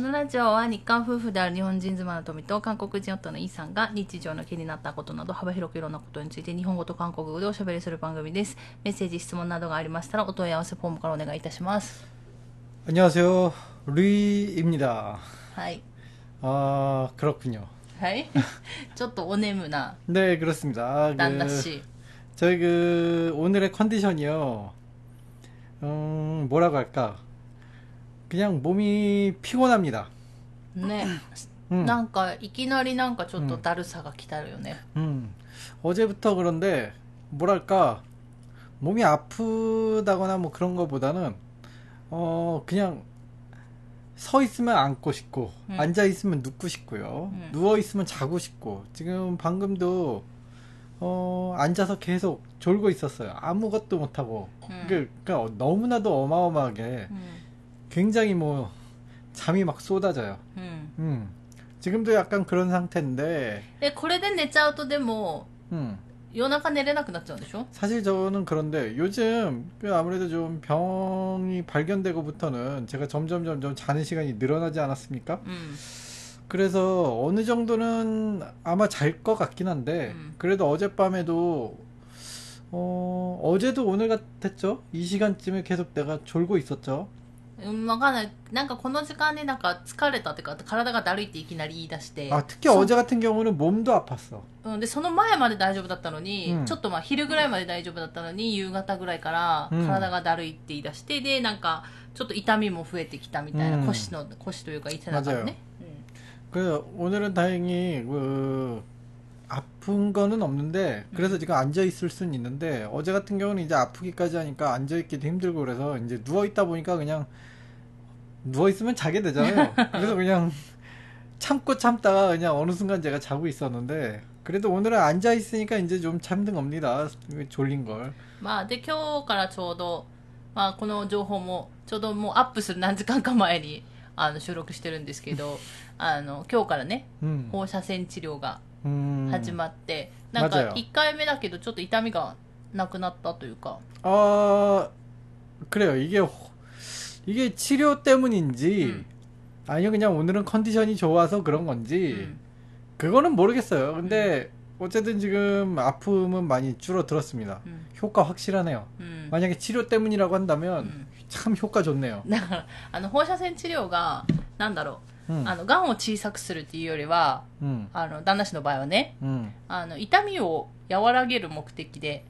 のラジオは日韓夫婦である日本人妻の富と韓国人夫のイさんが日常の気になったことなど幅広くいろんなことについて日本語と韓国語でおしゃべりする番組です。メッセージ、質問などがありましたらお問い合わせフォームからお願いいたします。 안녕하세요. 루이입니다. はい。 아, 그렇군요. はい。ちょっとお眠な 네, 그렇습니다. 아, 旦那 그, 氏。 저희 그, 오늘의 컨디션이요. 음, 뭐라고 할까. 그냥 몸이 피곤합니다. ね。 음, なんか、いきなりなんかちょっとだるさが来たるよね。 음. 어제부터 그런데, 뭐랄까. 몸이 아프다거나 뭐 그런 거보다는, 어, 그냥, 서 있으면 앉고 싶고, 음. 앉아 있으면 눕고 싶고요. 음. 누워 있으면 자고 싶고, 지금 방금도, 어, 앉아서 계속 졸고 있었어요. 아무것도 못하고. 음. 그, 그러니까 너무나도 어마어마하게 うん。 굉장히 뭐, 잠이 막 쏟아져요. うん。 음. 지금도 약간 그런 상태인데, え、これで寝ちゃうとでも、 음. 夜中寝れなくなっちゃうんでしょ 사실 저는 그런데 요즘 그 아무래도 좀 병이 발견되고부터는 제가 점점 점점 자는 시간이 늘어나지 않았습니까? うん。 그래서 어느 정도는 아마 잘 것 같긴 한데 음. 그래도 어젯밤에도 어 어제도 오늘 같았죠? 이 시간쯤에 계속 내가 졸고 있었죠. うん、わかんない。なんかこの時間になんか疲れたっていうか、体がだるいっていきなり言い出して。 아 특히 そ 어제 같은 경우는 몸도 아팠어. うん、で、その前まで大丈夫だったのに、うんちょっとまあ昼ぐらいまで大丈夫だったのに、夕方ぐらいからうん体がだるいって言い出して、で、なんか、ちょっと痛みも増えてきたみたいな、うん腰の、腰というか背中のね。 그 오늘은 다행히 그 아픈 거는 없는데 그래서 지금 앉아 있을 수는 있는데 어제 같은 경우는 이제 아프기까지 하니까 앉아 있기도 힘들고 그래서 이제 누워 있다 보니까 그냥 누워 있으면 자게 되잖아요. 그래서 그냥 참고 참다가 그냥 어느 순간 제가 자고 있었는데 그래도 오늘은 앉아 있으니까 이제 좀 참는 겁니다. 졸린 걸. まあ、で、今日からちょうど、まあ、この情報も、ちょうどもうアップする何時間か前に、あの、収録してるんですけど、あの、今日からね、 음. 放射線治療が 음. 始まって、なんか 맞아요 1回目だけどちょっと痛みがなくなったというか、 어, 그래요. 이게, 호- 이게 치료 때문인지, 음. 아니요, 그냥 오늘은 컨디션이 좋아서 그런 건지, うん 그거는 모르겠어요. 근데, 어쨌든 지금 아픔은 많이 줄어들었습니다. うん、 효과 확실하네요. うん。 만약에 치료 때문이라고 한다면, 음. 참 효과 좋네요. だから、あの、放射線治療が、なんだろう、 음, あの、癌を小さくするっていうよりは、 음, あの、旦那氏の場合はね、 음, あの、痛みを和らげる目的で 음,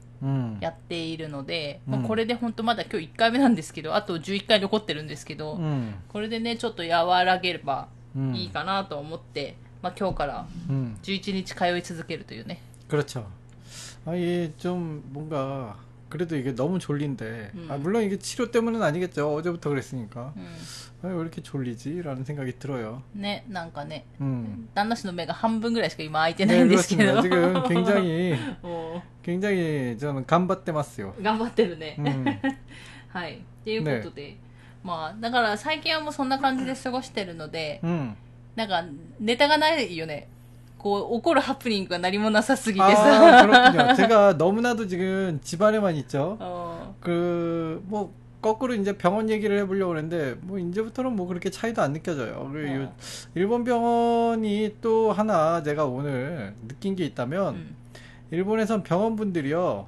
やっているので、うんまあ、これで本当まだ今日1回目なんですけど、あと11回残ってるんですけど、 음, これでね、ちょっと和らげれば 음, いいかなと思って、まあ、今日から 음. 11日通い続けるというね。 그렇죠. 아, 이게 좀 뭔가, 그래도 이게 너무 졸린데, 음. 아, 물론 이게 치료 때문은 아니겠죠. 어제부터 그랬으니까. うん。 아, 왜 이렇게 졸리지? 라는 생각이 들어요. ね、なんかね、 음. 旦那氏の目が半分ぐらいしか今開いてない 네, んですけど。 그렇습니다. 지금 굉장히, もう 굉장히 저는 간바떼마스요. 頑張ってるね。 음. はい。っていうことで、まあ、だから最近はもうそんな感じで過ごしてるので、 음. なんか、ネタがないよね。 こう、起こるハプニングが何もなさすぎて 아, さ。 그렇군요. 제가 너무나도 지금 집안에만 있죠. うん 그, 뭐, 거꾸로 이제 병원 얘기를 해보려고 그랬는데, 뭐, 이제부터는 뭐 그렇게 차이도 안 느껴져요. 그, 요- 어. 일본 병원이 또 하나 제가 오늘 느낀 게 있다면, うん。 일본에선 병원분들이요,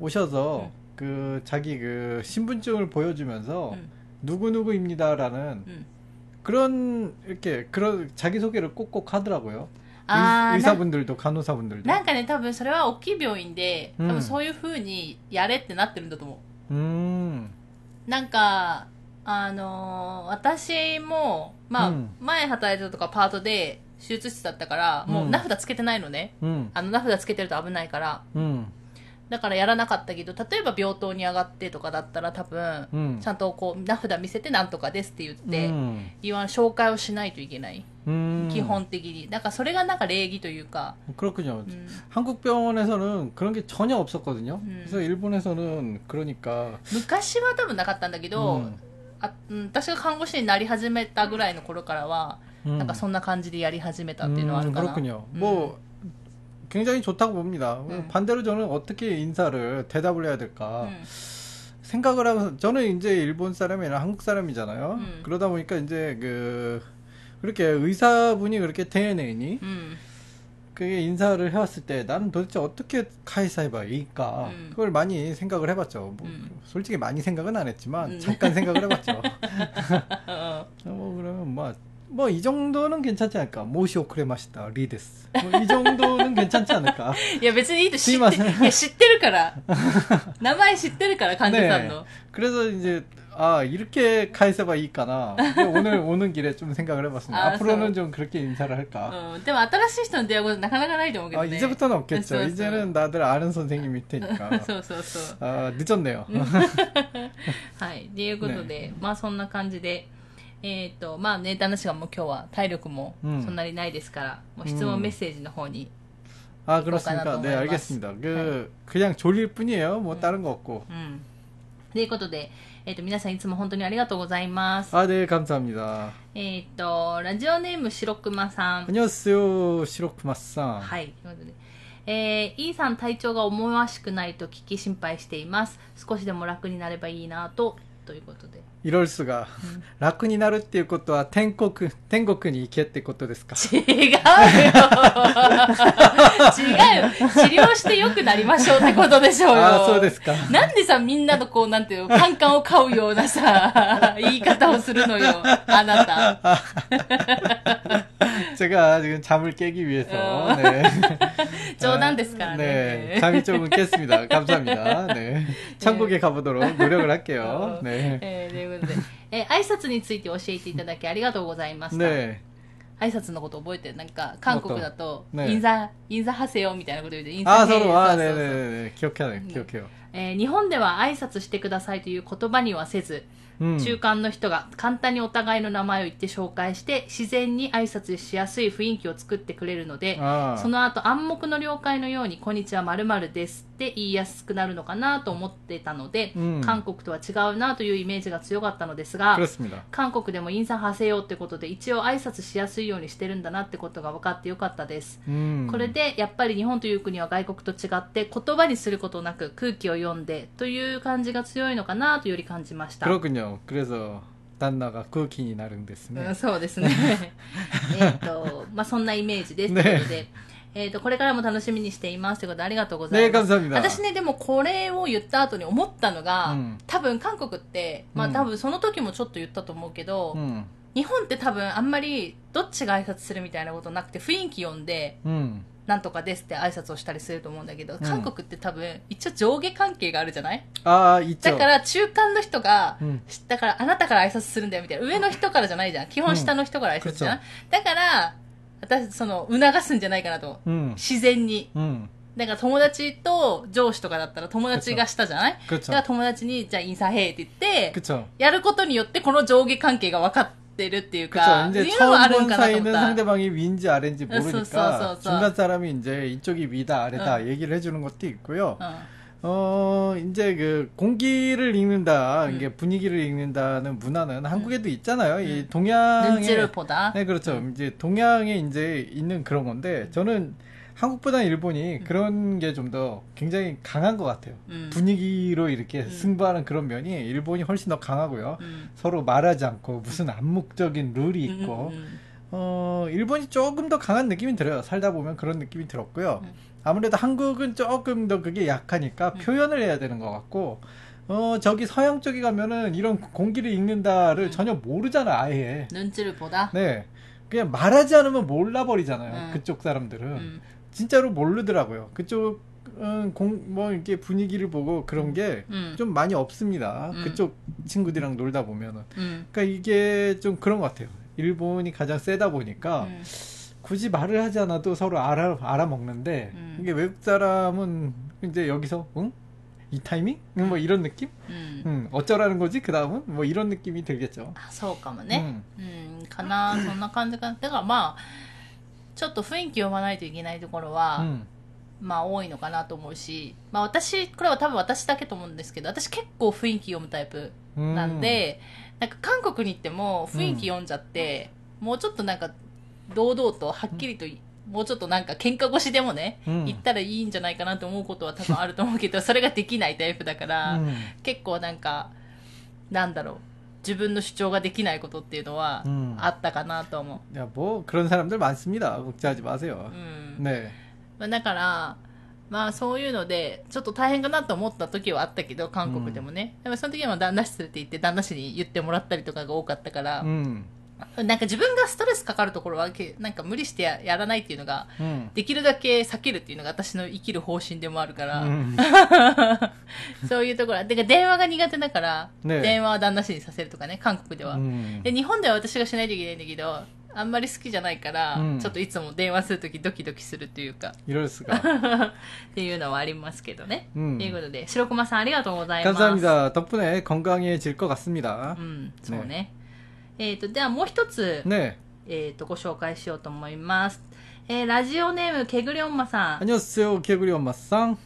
오셔서, 음. 그, 자기 그, 신분증을 보여주면서, うん。 누구누구입니다라는 うん。 그런, 이렇게, 그런, 자기소개를 꼭꼭 하더라고요. あ의들도간호사분들 도。 なんかね多分それは大きい病院で、多分そういうふうにやれってなってるんだと思う。うん。なんかあのー、私もまあ、うん、前働いてたとかパートで手術室だったから、もう名札つけてないのね、うん、あの名札つけてると危ないから、うん。だからやらなかったけど、例えば病棟に上がってとかだったら多分、 음, ちゃんとこう、名札見せてなんとかですって言って、 음, 言わん、紹介をしないといけない。 음. 基本的に。だからそれがなんか礼儀というか、 그렇군요. うん、 한국 병원에서는 그런 게 전혀 없었거든요. 음. 그래서 일본에서는 그러니까 昔は多分なかったんだけど、 음, あうん、私が看護師になり始めたぐらいの頃からは、 음. なんかそんな感じでやり始めたっていうのはある 음, かな。 그렇군요. 음. 뭐 굉장히 좋다고 봅니다. 네. 반대로 저는 어떻게 인사를 대답을 해야 될까 음. 생각을 하고 저는 이제 일본 사람이나 한국 사람이잖아요. 음. 그러다 보니까 이제 그 그렇게 의사분이 그렇게 대내니 음. 그게 인사를 해왔을 때 나는 도대체 어떻게 카이사이바일까 음. 그걸 많이 생각을 해봤죠. 뭐 음. 솔직히 많이 생각은 안 했지만 음. 잠깐 생각을 해봤죠. 어. 뭐 그러면 뭐 뭐 이 정도는 괜찮지 않을까? 모시 오크레 마시다 리데스. 뭐 이 정도는 괜찮지 않을까? いや別にいいと知すいまってせんいや知ってるから名前知ってるから患者さん 네. の 그래서 이제 아 이렇게 카이사바 이까나 오늘 오는 길에 좀 생각을 해봤습니다. 아, 앞으로는 좀 그렇게 인사를 할까? うん、でも新しい人の出会うことなかなかないと思うけど 아 ね 이제부터는 없겠죠. 네, 이제는 다들 아는 선생님일 테니까. そうそうそう 아 늦었네요. はいということで、まあそんな感じで えっ、とまあね旦那氏がもう今日は体力もうんそんなにないですから、もう質問うんメッセージの方に、 아 그럴까 그렇습니까? 나도 네 몰라봤어. 알겠습니다. 그 그냥 졸릴 뿐이에요. 뭐 다른 거 없고. うんということで、えっと皆さんいつも本当にありがとうございます、 아 네 감사합니다. えっ、とラジオネームしろくまさん 안녕하세요 시로크마상. はい。ということで。えー、イーさん体調が思わしくないと聞き心配しています。少しでも楽になればいいなと、 ということで。いろりすが、うん、楽になるっていうことは天国天国に行けってことですか？違うよ。違うよ。治療してよくなりましょうってことでしょうよ。あそうですか。なんでさみんなのこうなんていうのカンカンを買うようなさ 言い方をするのよあなた。제가 지금 잠을 깨기 위해 서. 네. 저단데か 까. 네. 잠이 조금 깼습니 다. 감사합니 다. 네. 천국에 가보도록 노력을 할게 요. 네. 네, 네, 挨拶について教えていただきありがとうございました。 네. 挨拶のこと覚えてなんか韓国だと、ね、インザインザハセヨみたいなこと言うてインザハセヨあそうそうそうねねねねないよ、え、日本では挨拶してくださいという言葉にはせず中間の人が簡単にお互いの名前を言って紹介して、自然に挨拶しやすい雰囲気を作ってくれるので、 아. その後暗黙の了解のように、こんにちは〇〇ですって言いやすくなるのかなと思ってたので、うん、韓国とは違うなというイメージが強かったのですが韓国でもインサン派せようってことで一応挨拶しやすいようにしてるんだなってことが分かってよかったです、うん、これでやっぱり日本という国は外国と違って言葉にすることなく空気を読んでという感じが強いのかなとより感じました旦那が空気になるんですね。うん、そうですね。えっと、まあ、そんなイメージです。ということで、えっ、ー、と、これからも楽しみにしています。ということで、ありがとうございます。ね、私ね、でもこれを言った後に思ったのが、うん、多分韓国って、まあ、多分その時もちょっと言ったと思うけど、うん、日本って多分あんまりどっちが挨拶するみたいなことなくて、雰囲気読んで、なんとかですって挨拶をしたりすると思うんだけど、韓国って多分一応上下関係があるじゃない？ああ、一応。だから中間の人が、うん、だからあなたから挨拶するんだよみたいな。上の人からじゃないじゃん。基本下の人から挨拶じゃん。だから、私、その、促すんじゃないかなと。 음. 自然に。 음. だから友達と上司とかだったら友達が下じゃないだ 그렇죠. から友達に、じゃあインサヘイって言って、 그렇죠. やることによってこの上下関係が分かってるっていう 그렇죠. か、 이제 いうのはあ 처음 るん 본 かなと思っ 사이는 た。 상대방이 위인지 아래인지 어, 써, 써, 모르니까 써, 써. 중간 사람이 이제 이쪽이 위다 아래다 얘기를 해주는 것도 있고요. うん 어, 이제 그 공기를 읽는다, 음. 이게 분위기를 읽는다는 문화는 한국에도 음. 있잖아요. 음. 이 동양의 눈치를 보다. 네, 그렇죠. 음. 이제 동양에 이제 있는 그런 건데 음. 저는 한국보다 일본이 음. 그런 게 좀 더 굉장히 강한 것 같아요. 분위기로 이렇게 승부하는 그런 면이 일본이 훨씬 더 강하고요. 서로 말하지 않고 무슨 암묵적인 룰이 있고. 어, 일본이 조금 더 강한 느낌이 들어요. 살다 보면 그런 느낌이 들었고요. 음. 아무래도 한국은 조금 더 그게 약하니까 음. 표현을 해야 되는 것 같고, 어, 저기 서양 쪽에 가면은 이런 공기를 읽는다를 음. 전혀 모르잖아, 아예. 눈치를 보다? 네. 그냥 말하지 않으면 몰라버리잖아요. 음. 그쪽 사람들은. 음. 진짜로 모르더라고요. 그쪽 음, 공, 뭐, 이렇게 분위기를 보고 그런 게좀 음. 음. 많이 없습니다. 음. 그쪽 친구들이랑 놀다 보면은. 그러니까 이게 좀 그런 것 같아요. 일본이 가장 세다 보니까 うん 굳이 말을 하지 않아도 서로 알아, 알아먹는데 음. 이게 외국 사람은 이제 여기서 응? 이 타이밍? 응, 뭐 이런 느낌? うん。 응, 어쩌라는 거지? 그 다음은? 뭐 이런 느낌이 들겠죠. あそうかもね。 음. うん、かな、そんな感じかな。だからまあ、ちょっと雰囲気読まないといけないところは、 음. まあ多いのかなと思うし、まあ私、これは多分私だけと思うんですけど、私結構雰囲気読むタイプ 음. なんで、 なんか韓国に行っても雰囲気読んじゃって、もうちょっとなんか堂々とはっきりと、もうちょっとなんか喧嘩越しでもね、 음. 行ったらいいんじゃないかなと思うことは多分あると思うけど、それができないタイプだから、 음. 結構なんか、なんだろう。 自分の主張ができないことっていうのはうんあったかなと思 야, 뭐 그런 사람들 많습니다. 걱정하지 う。 마세요. うん。 네. まあだから、 まあそういうので、ちょっと大変かなと思った時はあったけど、韓国でもね。でもその時は旦那氏連れて行って、旦那氏に言ってもらったりとかが多かったから、うん、なんか自分がストレスかかるところは、なんか無理してやらないっていうのが、うん、できるだけ避けるっていうのが私の生きる方針でもあるから、うん、そういうところ。てか電話が苦手だから、ね、電話は旦那氏にさせるとかね、韓国では。で日本では私がしないといけないんだけど、あんまり好きじゃないから、うんちょっといつも電話するときドキドキするというか、 이럴 수가. っていうのはありますけどね。うんということで、白駒さんありがとうございます。 감사합니다. 덕분에 건강해질 것 같습니다. うん、そうね。えっ、と、ではもう一つ、 네. えっ、と、ご紹介しようと思います。えーラジオネーム、けぐりおんまさん。 안녕하세요. 개구리 엄마상.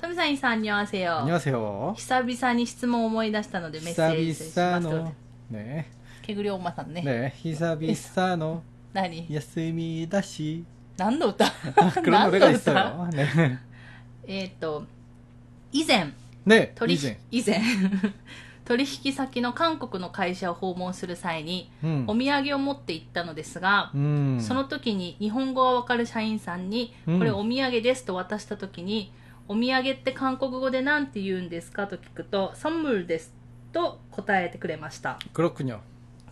トミさん、いさん、あんにょはせよ。 안녕하세요. 久々に質問を思い出したのでメッセージします。 히사비사노. 네. けぐりおんまさんね。 네. 히사비사노. 何 야스미다시. 何の歌 그런 何 노래가 の歌 있어요. 네. えっ、と、以前、 네. 取 이제. 引以前取引先の韓国の会社を訪問する際に 음. お土産を持って行ったのですが、 음. その時に日本語がわかる社員さんに、うんこれお土産ですと渡した時に、お土産って韓国語で何て言うんですかと聞くと、선물ですと答えてくれました。 그렇군요.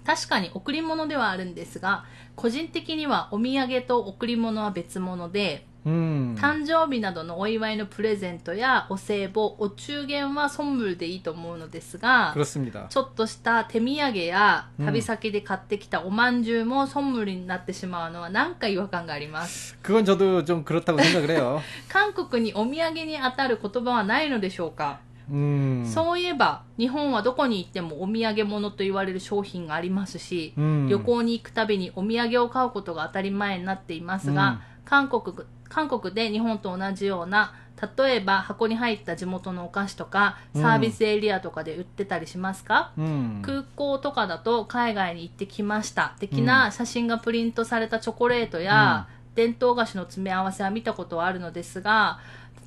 確かに贈り物ではあるんですが個人的にはお土産と贈り物は別物で、うん、誕生日などのお祝いのプレゼントやお歳暮お中元はソンブルでいいと思うのですがちょっとした手土産や旅先で買ってきたおまんじゅうもソンブルになってしまうのはなんか違和感があります。韓国にお土産に当たる言葉はないのでしょうか？そういえば日本はどこに行ってもお土産物と言われる商品がありますし、旅行に行くたびにお土産を買うことが当たり前になっていますが、韓国韓国で日本と同じような例えば箱に入った地元のお菓子とかサービスエリアとかで売ってたりしますか、空港とかだと海外に行ってきました。的な写真がプリントされたチョコレートや、伝統菓子の詰め合わせは見たことはあるのですが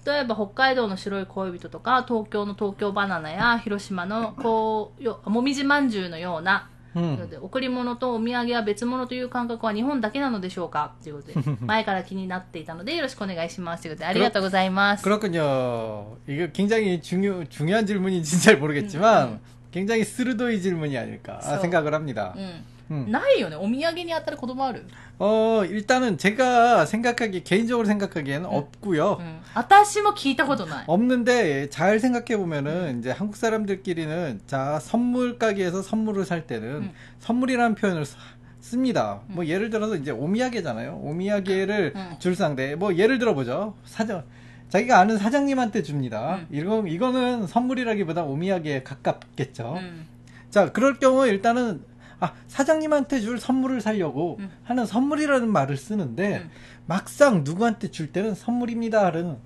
例えば北海道の白い恋人とか東京の東京バナナや広島のこうよもみじまんじゅうのような 음. で贈り物とお土産は別物という感覚は日本だけなのでしょうかということで前から気になっていたのでよろしくお願いしますということでありがとうございます 그렇군요. 이게 굉장히 중요, 중요한 질문인지는 잘 모르겠지만, 굉장히鋭い 질문이 아닐까 음, 그래서- 생각을 합니다. う 음. んないよねお土産に当たる言葉ある 어, 일단은 제가 생각하기, 개인적으로 생각하기에는 없고요. うん私も聞いたことない 없는데 잘 생각해 보면은 이제 한국 사람들끼리는 자 선물 가게에서 선물을 살 때는 음. 선물이라는 표현을 사- 씁니다. 뭐 예를 들어서 이제 오미야게잖아요. 오미야게를 음. 줄 상대 뭐 예를 들어 보죠. 사장 자기가 아는 사장님한테 줍니다. 음. 이거 이거는 선물이라기보다 오미야게에 가깝겠죠. うん 자 그럴 경우 일단은 아 사장님한테 줄 선물을 살려고 음. 하는 선물이라는 말을 쓰는데 음. 막상 누구한테 줄 때는 선물입니다를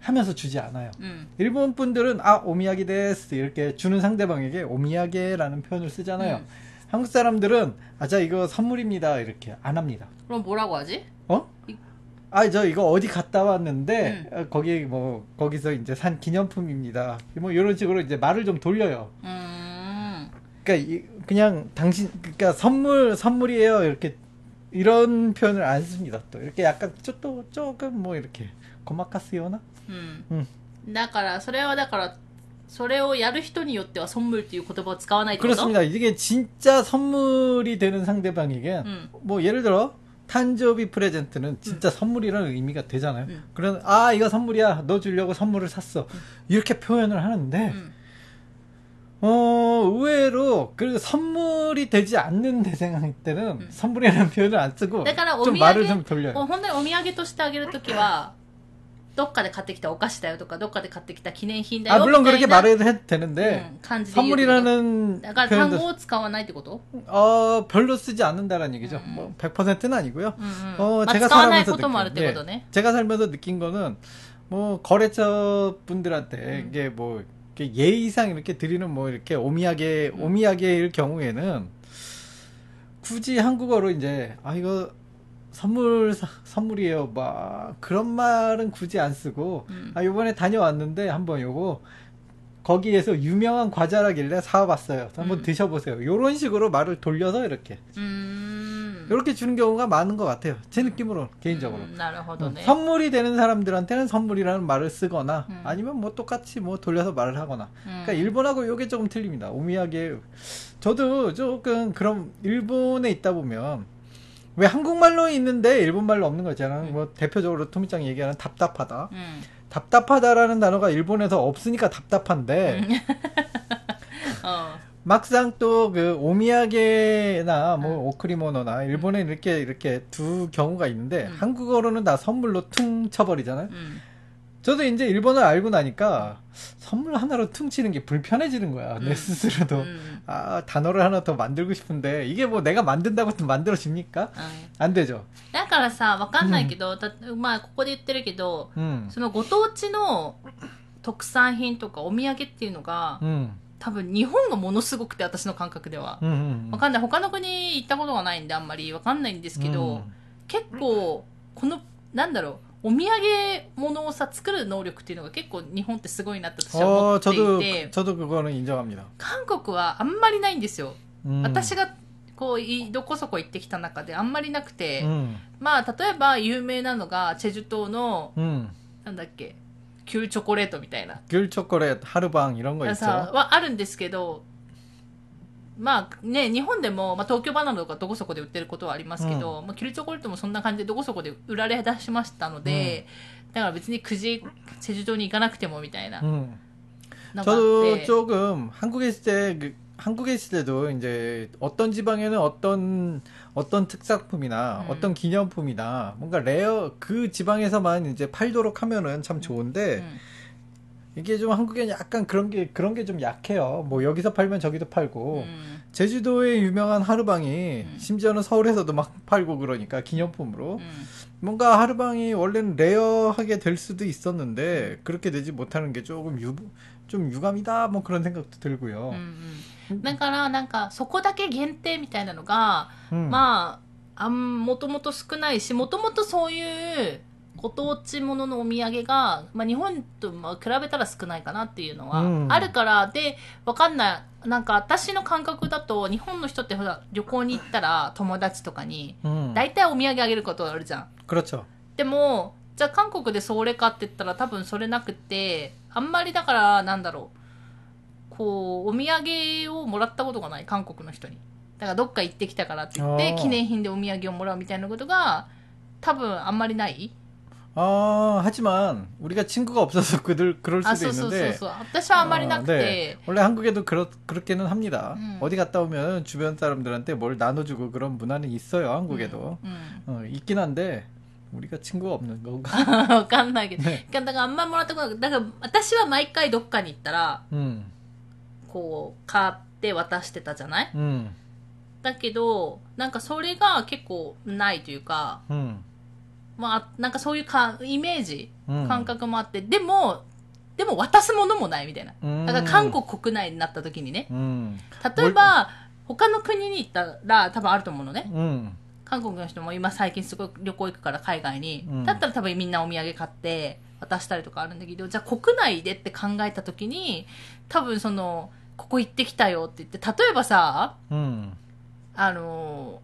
하면서 주지 않아요. 음. 일본 분들은 아 오미야기 데스 이렇게 주는 상대방에게 오미야게라는 표현을 쓰잖아요. 음. 한국 사람들은 아자 이거 선물입니다 이렇게 안 합니다. 그럼 뭐라고 하지? 어? 이... 아저 이거 어디 갔다 왔는데 음. 거기 뭐 거기서 이제 산 기념품입니다. 뭐 이런 식으로 이제 말을 좀 돌려요. 음. 그러니까 이- 그냥 당신 그러니까 선물 선물이에요 이렇게 이런 표현을 안 씁니다. 또 이렇게 약간 조, 또 조금 뭐 이렇게 고마카스요나 うんうんだからそれはだからそれをやる人によっては선물っていう言葉を使わないってこと 그렇습니다. 이게 진짜 선물이 되는 상대방에게 음. 뭐 예를 들어 탄저비 프레젠트는 진짜 선물이라는 의미가 되잖아요. 음. 그런 아 이거 선물이야. 너 주려고 선물을 샀어. 이렇게 표현을 하는데 うん 어 의외로 그 선물이 되지 않는 대상 때는 음. 선물이라는 표현을 안 쓰고 だからお土 좀 産 말을 좀 돌려요. もう本当にお土産としてあげるときはどっかで買ってきたお菓子だよとかどっかで買ってきた記念品だよ 아 み 물론 たい 그렇게 な、 말해도 해도 되는데 うん感じで言うってこと 선물이라는 だから単語 표현도 を使わないってこと 어 별로 쓰지 않는다는 얘기죠. 음. 뭐 100%는 아니고요. うんうん 어, まあ 제가 使わない 살아면서 こともあるっ 느낀, てことね 예, 제가 살면서 느낀 거는 뭐 거래처 분들한테 음. 이게 뭐 이렇게 예의상 이렇게 드리는 뭐 이렇게 오미야게 음. 오미야게일 경우에는 굳이 한국어로 이제 아 이거 선물 사- 선물이에요. 막 그런 말은 굳이 안 쓰고 음. 아 요번에 다녀왔는데 한번 요거 거기에서 유명한 과자라길래 사와봤어요. 한번 음. 드셔보세요. 이런 식으로 말을 돌려서 이렇게 うーん。 이렇게 주는 경우가 많은 것 같아요. 제 느낌으로 개인적으로. 음, 음, 선물이 되는 사람들한테는 선물이라는 말을 쓰거나 음. 아니면 뭐 똑같이 뭐 돌려서 말을 하거나. 음. 그러니까 일본하고 이게 조금 틀립니다. 오미하게 저도 조금 그럼 일본에 있다 보면 왜 한국말로 있는데 일본말로 없는 거 있잖아요. 음. 뭐 대표적으로 토미짱이 얘기하는 답답하다. 음. 답답하다라는 단어가 일본에서 없으니까 답답한데. 어. 막상 또 그 오미야게나 뭐 오크리모노나 일본에 이렇게 이렇게 두 경우가 있는데 음. 한국어로는 다 선물로 퉁 쳐버리잖아요. うん。 저도 이제 일본어 알고 나니까 선물 하나로 퉁치는 게 불편해지는 거야. 내 음. 스스로도. うん。 아, 단어를 하나 더 만들고 싶은데 이게 뭐 내가 만든다고 또 만들어집니까? うん 안 되죠. だからさ、わかんないけど、たまあ、ここで言ってるけど、 음. そのご当地の特産品とかお土産っていうのが、 음. 多分日本がものすごくて、私の感覚では。 음. わかんない。他の国行ったことがないんであんまりわかんないんですけど、 음. 結構、この、なんだろう、お土産物をさ、作る能力っていうのが結構日本ってすごいなって私は思 어, ってい 저도 て、 저도 그거는 인정합니다. 韓国はあんまりないんですよ。 음. 私がこういどこそこ行ってきた中であんまりなくて、 음. まあ例えば有名なのがチェジュ島の 음. なんだっけ 急チョコレートみたいな。ギュルチョコレート、ハルバン、いろんな있 죠? はあるんですけどまあね日本でも、まあ、東京バナナとかどこそこで売ってることはありますけど、まあ、キルチョコレートもそんな感じでどこそこで売られ出しましたので、だから別にくじチェジュ島に行かなくてもみたいな。 음. のちょっと도て조금한에있을 때 한국에 있을 때도 이제 어떤 지방에는 어떤 어떤 특산품이나 음. 어떤 기념품이나 뭔가 레어 그 지방에서만 이제 팔도록 하면은 참 좋은데 음. 이게 좀 한국에는 약간 그런 게 그런 게 좀 약해요. 뭐 여기서 팔면 저기도 팔고 음. 제주도의 유명한 하루방이 음. 심지어는 서울에서도 막 팔고 그러니까 기념품으로 음. 뭔가 하루방이 원래는 레어하게 될 수도 있었는데 음. 그렇게 되지 못하는 게 조금 유, 좀 유감이다 뭐 그런 생각도 들고요. 음, 음. だからなんかそこだけ限定みたいなのが、うん、まああもともと少ないしもともとそういうご当地もののお土産が、まあ、日本と比べたら少ないかなっていうのはあるから、うん、でわかんない。なんか私の感覚だと日本の人ってほら旅行に行ったら友達とかに大体、お土産あげることあるじゃん。でもじゃあ韓国でそれかって言ったら多分それなくてあんまりだからなんだろう。こうお土産をもらったことがない韓国の人にだからどっか行ってきたからって言ってあー記念品でお土産をもらうみたいなことが多分あんまりない 아, 하지만 우리가 친구가 없어서 그들 그럴 あ 수도 そうそうそう 있는데 そう私はあんまりなく 어, て、 원래 한국에도 그렇, 그렇게는 합니다. 음. 어디 갔다 오면 주변 사람들한테 뭘 나눠주고 그런 문화는 있어요, うん 한국에도. うん 어, 있긴 한데, 우리가 친구가 없는 건가? わかんないけど、ねだからあんまりもらったことないだから私は毎回どっかに行ったら 음, こう買って渡してたじゃない、うん、だけどなんかそれが結構ないというか、うん、まあなんかそういうかイメージ、うん、感覚もあってでもでも渡すものもないみたいな。だから韓国国内になった時にね。例えば、他の国に行ったら多分あると思うのね。韓国の人も今最近すごい旅行行くから海外に。だったら多分みんなお土産買って、渡したりとかあるんだけど、じゃあ国内でって考えた時に、多分その、ここ行ってきたよって言って、例えばさ、 음. あの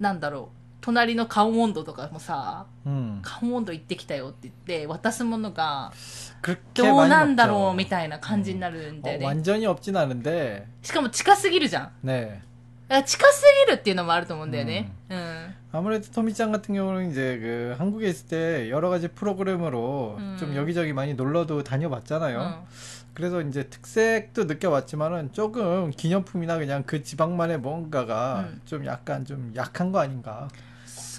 ーなんだろう、隣のカオモンドとかもさ、 음. カオモンド行ってきたよって言って渡すものが 그렇게 どう 많이 なんだろ 없죠. うみたいな感じになるんだよ 어, ね、 완전히 없진 않은데, しかも近すぎるじゃん 네. だから近すぎるっていうのもあると思うんだよねうん、 아무래도 토미짱 같은 경우는 이제 그 한국에 있을 때 여러 가지 프로그램으로 음. 좀 여기저기 많이 놀러도 다녀봤잖아요. うん 그래서 이제 특색도 느껴봤지만은 조금 기념품이나 그냥 그 지방만의 뭔가가 음. 좀 약간 좀 약한 거 아닌가.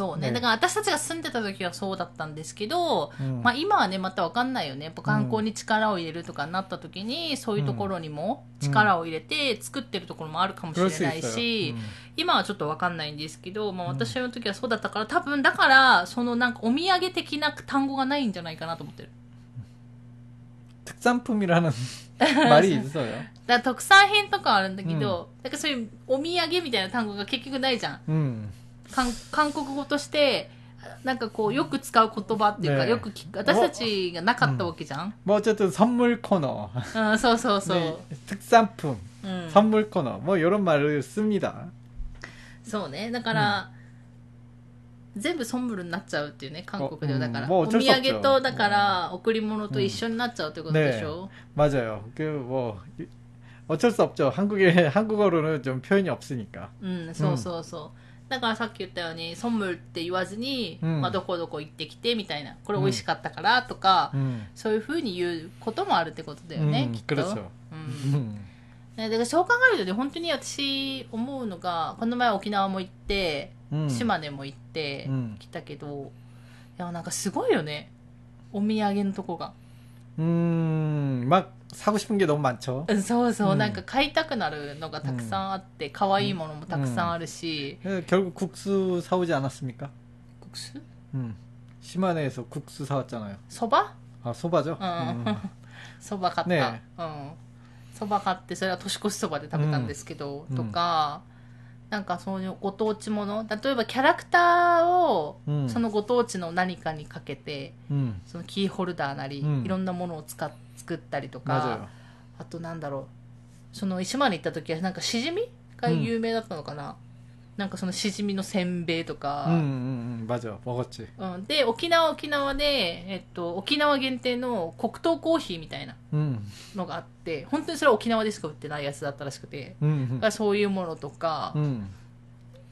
そうねねだから私たちが住んでた時はそうだったんですけど、 음. まあ、今はねまたわかんないよねやっぱ観光に力を入れるとかになった時に、そういうところにも力を入れて作ってるところもあるかもし 그럴 れ 수 ない 있어요. し、 음. 今はちょっとわかんないんですけど、まあ、うん私の時はそうだったから多分だからそのなんかお土産的な単語がないんじゃないかなと思ってる 특산품이라는 말이 있어요. だから特産品とかはあるんだけど、だからそういうお土産みたいな単語が結局ないじゃん 음. 韓 韓国語として なんかこうよく使う言葉っていうか、ねよく聞く私たちがなかったわけじゃん、 뭐 어쨌든 선물 코너, うん、そうそうそう、 네, 특산품, うん、 선물 코너, 뭐 이런 말을 씁니다. そうねだから、全部ソンブルになっちゃうっていうね韓国ではだから、うんもうお土어쩔수 없죠 産とだから贈り物と一緒になっちゃうってことでしょ、 맞아요. 그 뭐 어쩔 수 없죠. 한국에 한국어로는 좀 표현이 없으니까. うん、そうそうそう。 だからさっき言ったように、ソンムルって言わずに、うんまあ、どこどこ行ってきてみたいな、これ美味しかったからとか、 음. そういうふうに言うこともあるってことだよね、うんきっと。 그렇죠 うん、 음. ねだからそう考えるとね、本当に私思うのが、この前沖縄も行って、 음. 島根も行ってうん来たけど、いや、なんかすごいよね。お土産のとこが。 음, 막 사고 싶은 게 너무 많죠. うんそうそう、うんなんか買いたくなるのがたくさんあって、可愛いものもたくさんあるし、 예, 결국 국수 사오지 않았습니까? 国数 음. 시마네에서 국수 사왔잖아요. そば 아, 소바죠? うん 음. そば買った、ねうんそば買ってそれは年越しそばで食べたんですけど、うんとか なんかそのご当地もの？例えばキャラクターをそのご当地の何かにかけて、うん、そのキーホルダーなり、うん、いろんなものを使っ作ったりとかあとなんだろう。その石間に行った時はなんかしじみが有名だったのかな、なんかそのしじみのせんべいとか、 음, 음, 음, 맞아. 먹었지. うん、で沖縄は沖縄で、えっと、沖縄限定の黒糖コーヒーみたいな 음. のがあって本当にそれは沖縄でしか売ってないやつだったらしくて 음. だからそういうものとか、 음.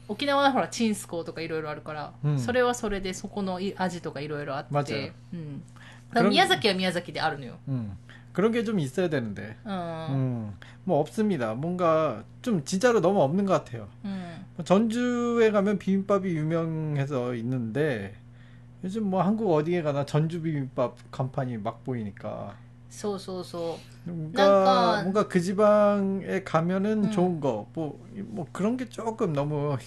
沖縄はほらチンスコーとかいろいろあるから、うんそれはそれでそこのい味とかいろいろあっ 맞아요 て、うん、だから宮崎は宮崎であるのよ、 음. 그런 게 좀 있어야 되는데. うん 음. 뭐 없습니다. 뭔가 좀 진짜로 너무 없는 것 같아요. うん、 전주에 가면 비빔밥이 유명해서 있는데 요즘 뭐 한국 어디에 가나 전주 비빔밥 간판이 막 보이니까 そうそうそう 뭔가 뭔가- 뭔가 그 지방에 가면은 음. 좋은 거 뭐 뭐 그런 게 조금 너무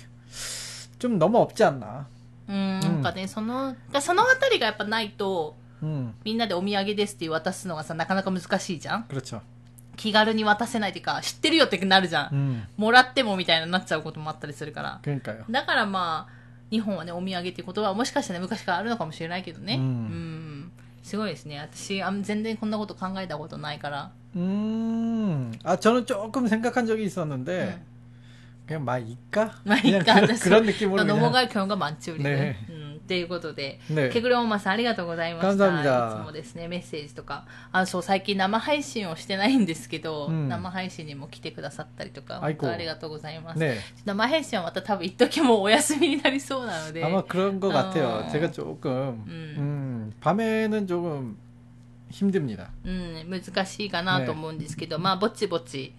좀 너무 없지 않나. うん、なんかねそのだからそのあたりがやっぱないと 음 みんなでお土産ですって渡すのがさなかなか難しいじゃん 그렇죠. 気軽に渡せないっていうか知ってるよってなるじゃん、 음 もらってもみたいになっちゃうこともあったりするから 그러니까요. だからまあ日本はねお土産っていう言葉はもしかしたら昔からあるのかもしれないけどねうんうんすごいですね私あん全然こんなこと考えたことないから、 음. 아 저는 조금 생각한 적이 있었는데 음. 그냥 막 이까? 막 그냥 이까 그런, 됐어. 그런 느낌으로 の 그냥 もが경우가 많지 우리는 ねうん っていうことで 네. ケグレオンマさんありがとうございました。 감사합니다 いつもですね、メッセージとか。あ、そう、最近生配信をしてないんですけど、うん生配信にも来てくださったりとか、あいこ本当ありがとうございます。 네. 生配信はまた多分一時もうお休みになりそうなので、 아마 그런 것 같아요. 어. 제가 조금 음. 음, 밤에는 조금 힘듭니다. うん、難しいかなと思うんですけど、まあ、ぼちぼち、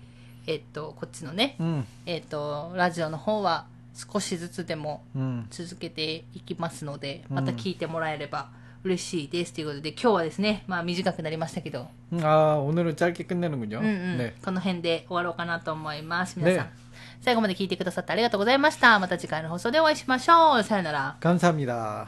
えっと、こっちのね、 음, えっと、ラジオの方は 少しずつでも 음, 続けていきますので、うんまた聞いてもらえれば嬉しいですということで、今日はですね、まあ短くなりましたけど、 음, 아 오늘은 짧게 끝내는군요. うんうん、 네. この辺で終わろうかなと思います。皆さん、ね最後まで聞いてくださってありがとうございました。また次回の放送でお会いしましょう。さよなら。 감사합니다.